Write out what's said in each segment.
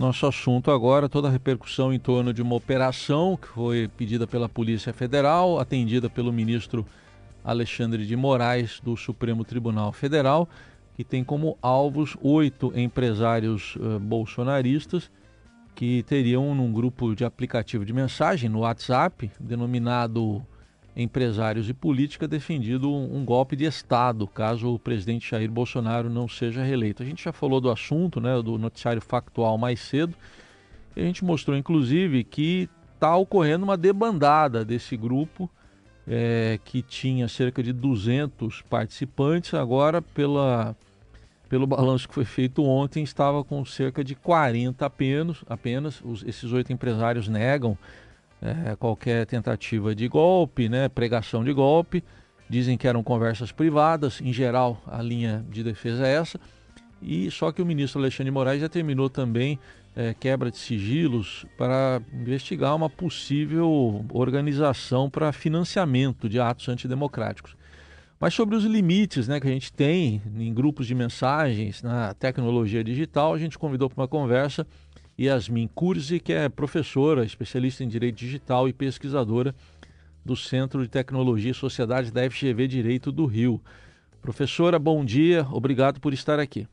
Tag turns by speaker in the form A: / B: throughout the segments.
A: Nosso assunto agora, toda a repercussão em torno de uma operação que foi pedida pela Polícia Federal, atendida pelo ministro Alexandre de Moraes do Supremo Tribunal Federal, que tem como alvos oito empresários uh, bolsonaristas que teriam num grupo de aplicativo de mensagem no WhatsApp, denominado Empresários e Política, defendido um, golpe de Estado, caso o presidente Jair Bolsonaro não seja reeleito. A gente já falou do assunto, né, do noticiário factual mais cedo, e a gente mostrou, inclusive, que está ocorrendo uma debandada desse grupo, é, que tinha cerca de 200 participantes, agora pela pelo balanço que foi feito ontem, estava com cerca de 40 apenas. apenas. Os, esses oito empresários negam é, qualquer tentativa de golpe, né, pregação de golpe. Dizem que eram conversas privadas, em geral a linha de defesa é essa. E só que o ministro Alexandre Moraes determinou também é, quebra de sigilos para investigar uma possível organização para financiamento de atos antidemocráticos. Mas sobre os limites né, que a gente tem em grupos de mensagens, na tecnologia digital, a gente convidou para uma conversa Yasmin Kurzi, que é professora, especialista em Direito Digital e pesquisadora do Centro de Tecnologia e Sociedade da FGV Direito do Rio. Professora, bom dia, obrigado por estar aqui.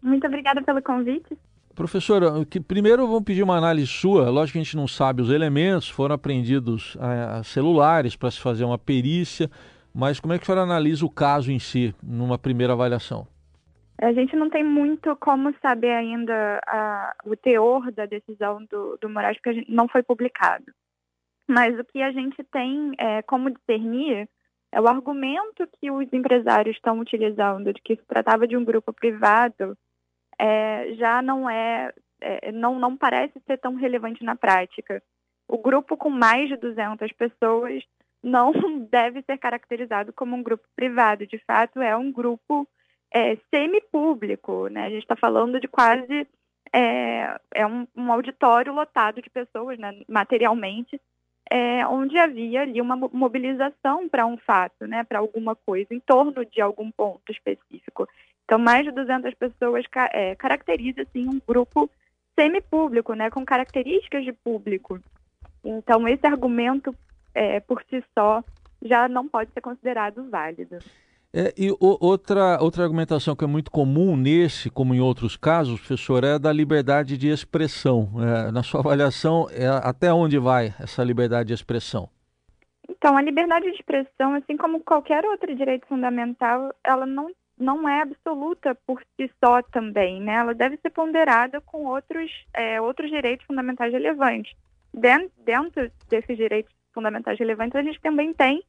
B: Muito obrigada pelo convite.
A: Professora, que, primeiro vamos pedir uma análise sua. Lógico que a gente não sabe os elementos, foram apreendidos a, a celulares para se fazer uma perícia. Mas como é que a senhora analisa o caso em si, numa primeira avaliação?
B: A gente não tem muito como saber ainda a, o teor da decisão do, do Moraes, porque não foi publicado. Mas o que a gente tem é, como discernir é o argumento que os empresários estão utilizando de que se tratava de um grupo privado é, já não é, é, não, não parece ser tão relevante na prática. O grupo com mais de 200 pessoas não deve ser caracterizado como um grupo privado. De fato, é um grupo é, semipúblico. Né? A gente está falando de quase é, é um, um, auditório lotado de pessoas, né, materialmente, é, onde havia ali uma mobilização para um fato, né, para alguma coisa, em torno de algum ponto específico. Então, mais de 200 pessoas é, caracteriza assim, um grupo semipúblico, né, com características de público. Então, esse argumento é, por si só já não pode ser considerado válido.
A: É, e o, outra, outra argumentação que é muito comum nesse, como em outros casos, professor, é da liberdade de expressão. É, na sua avaliação, é, até onde vai essa liberdade de expressão?
B: Então, a liberdade de expressão, assim como qualquer outro direito fundamental, ela não, não é absoluta por si só também, né? Ela deve ser ponderada com outros, é, outros direitos fundamentais relevantes. Dentro, dentro desses direitos fundamentais relevantes, a gente também tem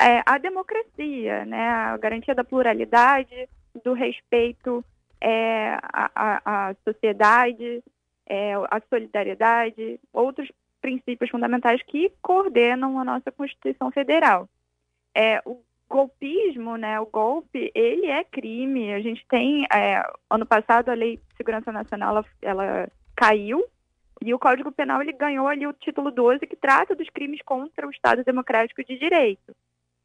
B: é, a democracia, né, a garantia da pluralidade, do respeito é, à, à, sociedade, é, à solidariedade, outros princípios fundamentais que coordenam a nossa Constituição Federal. É, o golpismo, né, o golpe, ele é crime. A gente tem, é, ano passado, a Lei de Segurança Nacional ela, ela caiu, e o Código Penal ele ganhou ali o título 12, que trata dos crimes contra o Estado Democrático de Direito.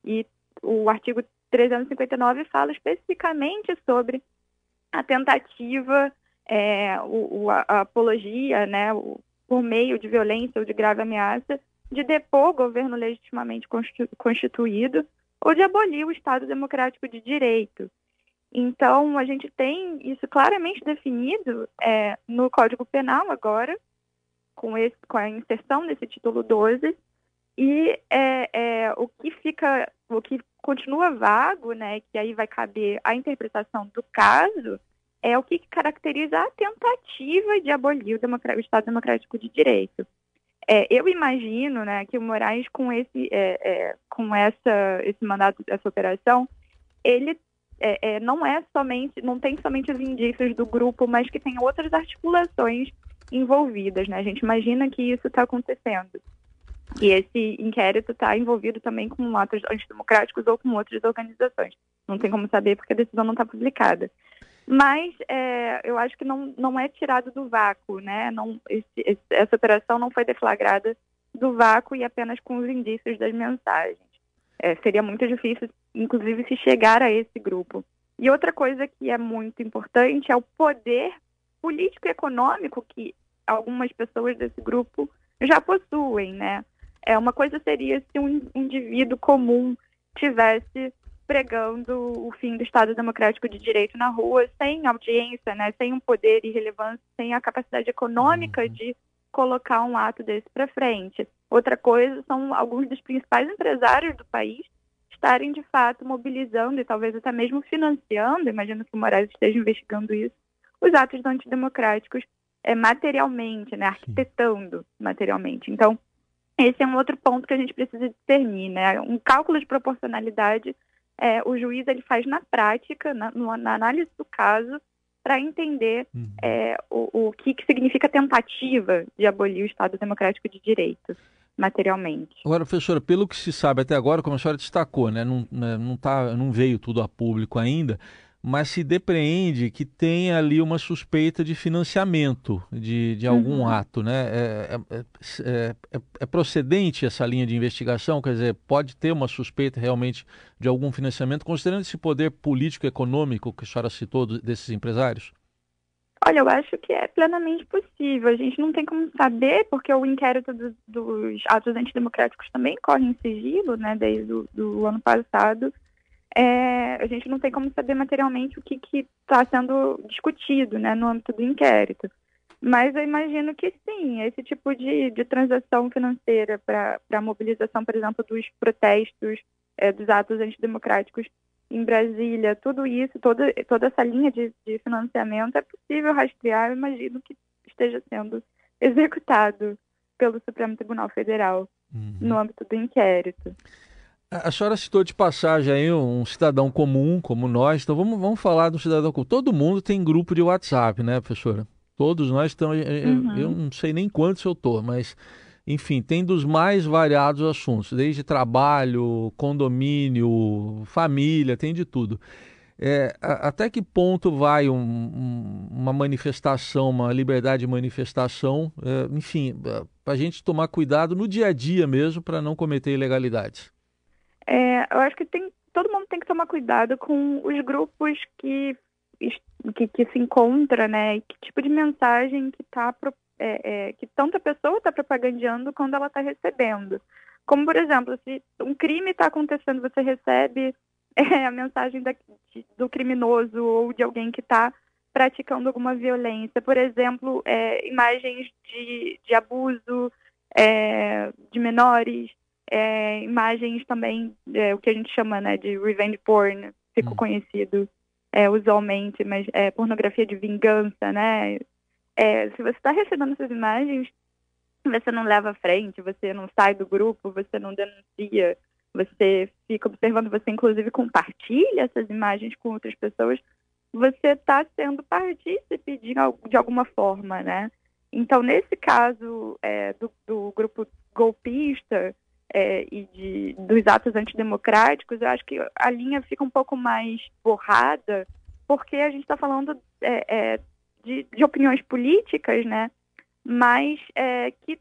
B: E o artigo 359 fala especificamente sobre a tentativa, é, o, a, a, apologia, né, o, por meio de violência ou de grave ameaça, de depor o governo legitimamente constituído ou de abolir o Estado Democrático de Direito. Então, a gente tem isso claramente definido é, no Código Penal agora, com, esse, com a inserção desse título 12 e é, é, o que fica, o que continua vago, né, que aí vai caber a interpretação do caso, é o que caracteriza a tentativa de abolir o, o Estado Democrático de Direito. É, eu imagino, né, que o Moraes com esse, é, é, com essa, esse mandato, essa operação, ele é, é, não é somente, não tem somente os indícios do grupo, mas que tem outras articulações envolvidas, né? A gente imagina que isso está acontecendo. E esse inquérito está envolvido também com atos antidemocráticos ou com outras organizações. Não tem como saber porque a decisão não está publicada. Mas é, eu acho que não, não é tirado do vácuo, né? Não, esse, essa operação não foi deflagrada do vácuo e apenas com os indícios das mensagens. É, seria muito difícil, inclusive, se chegar a esse grupo. E outra coisa que é muito importante é o poder político e econômico que algumas pessoas desse grupo já possuem, né? É, uma coisa seria se um indivíduo comum tivesse pregando o fim do Estado Democrático de Direito na rua, sem audiência, né, sem um poder e relevância, sem a capacidade econômica uhum. de colocar um ato desse para frente. Outra coisa são alguns dos principais empresários do país estarem de fato mobilizando e talvez até mesmo financiando, imagino que o Moraes esteja investigando isso, os atos antidemocráticos é, materialmente, né, arquitetando materialmente. Então, esse é um outro ponto que a gente precisa discernir, né? Um cálculo de proporcionalidade é, o juiz ele faz na prática, na, na análise do caso, para entender uhum. é, o, o que, que significa tentativa de abolir o Estado Democrático de Direito materialmente.
A: Agora, professora, pelo que se sabe até agora, como a senhora destacou, né, não, né, não, tá, não veio tudo a público ainda, mas se depreende que tem ali uma suspeita de financiamento de, de algum uhum. ato. Né? É, é, é, é, é, procedente essa linha de investigação? Quer dizer, pode ter uma suspeita realmente de algum financiamento, considerando esse poder político e econômico que a senhora citou desses empresários?
B: Olha, eu acho que é plenamente possível. A gente não tem como saber, porque o inquérito do, dos atos antidemocráticos também corre em sigilo, né, desde o do ano passado é, a gente não tem como saber materialmente o que está sendo discutido né, no âmbito do inquérito. Mas eu imagino que sim, esse tipo de, de transação financeira para a mobilização, por exemplo, dos protestos, é, dos atos antidemocráticos em Brasília, tudo isso, toda, toda essa linha de, de financiamento é possível rastrear, eu imagino que esteja sendo executado pelo Supremo Tribunal Federal uhum. no âmbito do inquérito.
A: A senhora citou de passagem aí um cidadão comum, como nós, então vamos, vamos falar do cidadão comum. Todo mundo tem grupo de WhatsApp, né, professora? Todos nós estamos. Uhum. Eu, eu, não sei nem quantos eu tô, mas, enfim, tem dos mais variados assuntos, desde trabalho, condomínio, família, tem de tudo. É, até que ponto vai um, um, uma manifestação, uma liberdade de manifestação, é, enfim, para a gente tomar cuidado no dia a dia mesmo para não cometer ilegalidades?
B: É, eu acho que tem, todo mundo tem que tomar cuidado com os grupos que, que, que se encontra, né? E que tipo de mensagem que tá é, é, que tanta pessoa está propagandeando quando ela está recebendo. Como, por exemplo, se um crime está acontecendo, você recebe é, a mensagem da, de, do criminoso ou de alguém que está praticando alguma violência. Por exemplo, é, imagens de, de abuso é, de menores, é, imagens também, é, o que a gente chama né, de revenge porn, ficou hum. conhecido é, usualmente, mas é pornografia de vingança, né? É, se você está recebendo essas imagens, você não leva à frente, você não sai do grupo, você não denuncia, você fica observando, você inclusive compartilha essas imagens com outras pessoas, você está sendo partícipe de, de alguma forma, né? Então, nesse caso é, do, do grupo golpista, é, e de, dos atos antidemocráticos, eu acho que a linha fica um pouco mais borrada, porque a gente está falando é, é, de, de, opiniões políticas, né? Mas é, que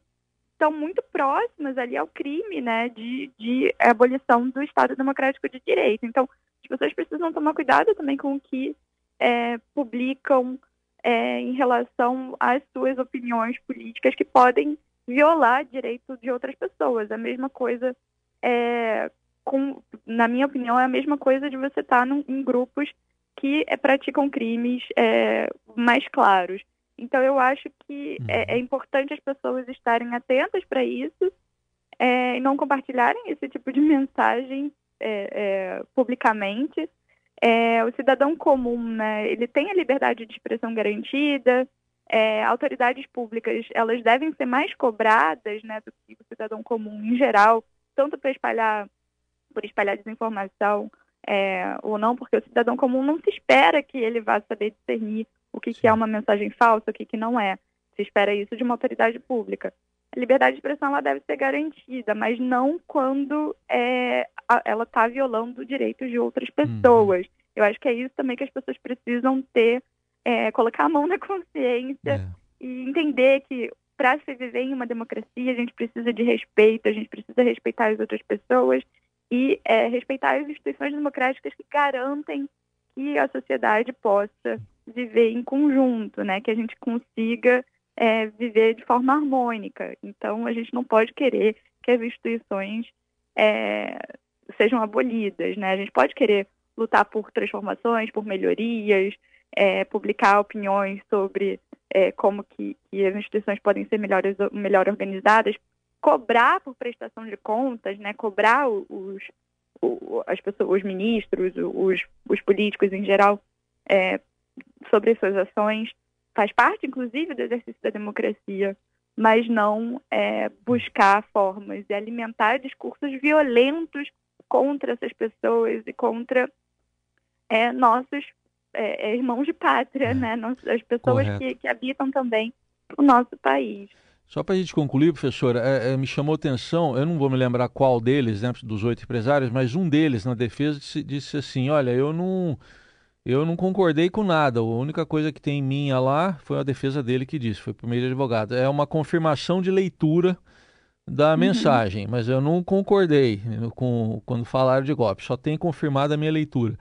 B: estão muito próximas ali ao crime, né? De, de abolição do Estado Democrático de Direito. Então, as pessoas precisam tomar cuidado também com o que é, publicam é, em relação às suas opiniões políticas que podem violar direito de outras pessoas. A mesma coisa, é, com, na minha opinião, é a mesma coisa de você estar tá em grupos que é, praticam crimes é, mais claros. Então, eu acho que é, uhum. é, importante as pessoas estarem atentas para isso é, e não compartilharem esse tipo de mensagem é, publicamente. o cidadão comum, né, ele tem a liberdade de expressão garantida, é, autoridades públicas elas devem ser mais cobradas né, do que o cidadão comum em geral, tanto para espalhar por espalhar desinformação é, ou não, porque o cidadão comum não se espera que ele vá saber discernir o que, que é uma mensagem falsa, o que, que não é. Se espera isso de uma autoridade pública. A liberdade de expressão ela deve ser garantida, mas não quando é, ela está violando direitos de outras uhum. pessoas. Uhum. Eu acho que é isso também que as pessoas precisam ter é, colocar a mão na consciência é. e entender que para se viver em uma democracia a gente precisa de respeito, a gente precisa respeitar as outras pessoas e é, respeitar as instituições democráticas que garantem que a sociedade possa viver em conjunto, né? Que a gente consiga é, viver de forma harmônica. Então, a gente não pode querer que as instituições é, sejam abolidas, né? A gente pode querer lutar por transformações, por melhorias, é, publicar opiniões sobre é, como que, que, as instituições podem ser melhores, melhor organizadas, cobrar por prestação de contas, né? Cobrar os, as pessoas, os ministros, os, os políticos em geral é, sobre suas ações faz parte, inclusive, do exercício da democracia, mas não é, buscar formas de alimentar discursos violentos contra essas pessoas e contra é, nossos é, é irmãos de pátria, né? as pessoas que, que, habitam também o nosso país.
A: Só para a gente concluir, professora, é, é, me chamou atenção, eu não vou me lembrar qual deles, né, dos oito empresários, mas um deles na defesa disse, disse assim, olha, eu não eu não concordei com nada. A única coisa que tem minha lá foi a defesa dele que disse, foi meio de advogado. É uma confirmação de leitura da uhum. mensagem, mas eu não concordei com quando falaram de golpe. Só tem confirmado a minha leitura.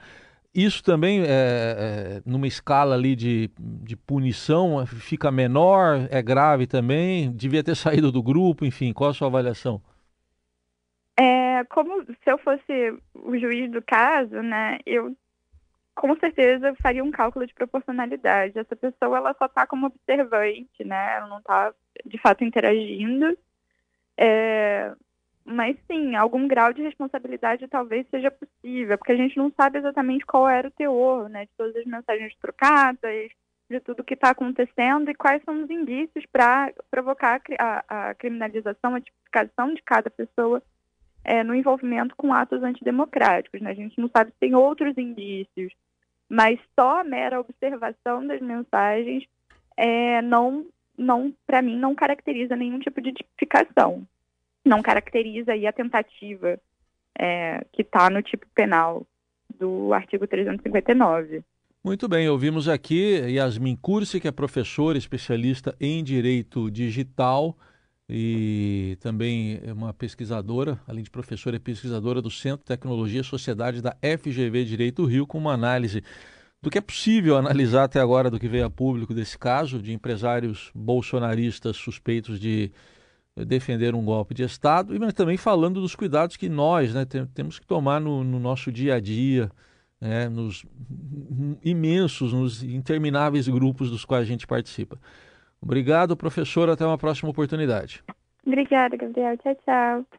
A: Isso também, é, é, numa escala ali de, de punição, fica menor, é grave também, devia ter saído do grupo, enfim, qual a sua avaliação?
B: É, como se eu fosse o juiz do caso, né, eu com certeza faria um cálculo de proporcionalidade. Essa pessoa ela só está como observante, né? Ela não está de fato interagindo. É... Mas sim, algum grau de responsabilidade talvez seja possível, porque a gente não sabe exatamente qual era o teor, né? De todas as mensagens trocadas, de tudo que está acontecendo e quais são os indícios para provocar a, a, criminalização, a tipificação de cada pessoa é, no envolvimento com atos antidemocráticos. Né? A gente não sabe se tem outros indícios mas só a mera observação das mensagens é, não, não para mim, não caracteriza nenhum tipo de tipificação. Não caracteriza aí a tentativa é, que está no tipo penal do artigo 359.
A: Muito bem, ouvimos aqui Yasmin Cursi, que é professora especialista em direito digital e também é uma pesquisadora, além de professora, é pesquisadora do Centro de Tecnologia e Sociedade da FGV Direito Rio, com uma análise do que é possível analisar até agora do que veio a público desse caso de empresários bolsonaristas suspeitos de defender um golpe de Estado, e também falando dos cuidados que nós né, temos que tomar no, no nosso dia a dia, né, nos imensos, nos intermináveis grupos dos quais a gente participa. Obrigado, professor. Até uma próxima oportunidade.
B: Obrigada, Gabriel. Tchau, tchau.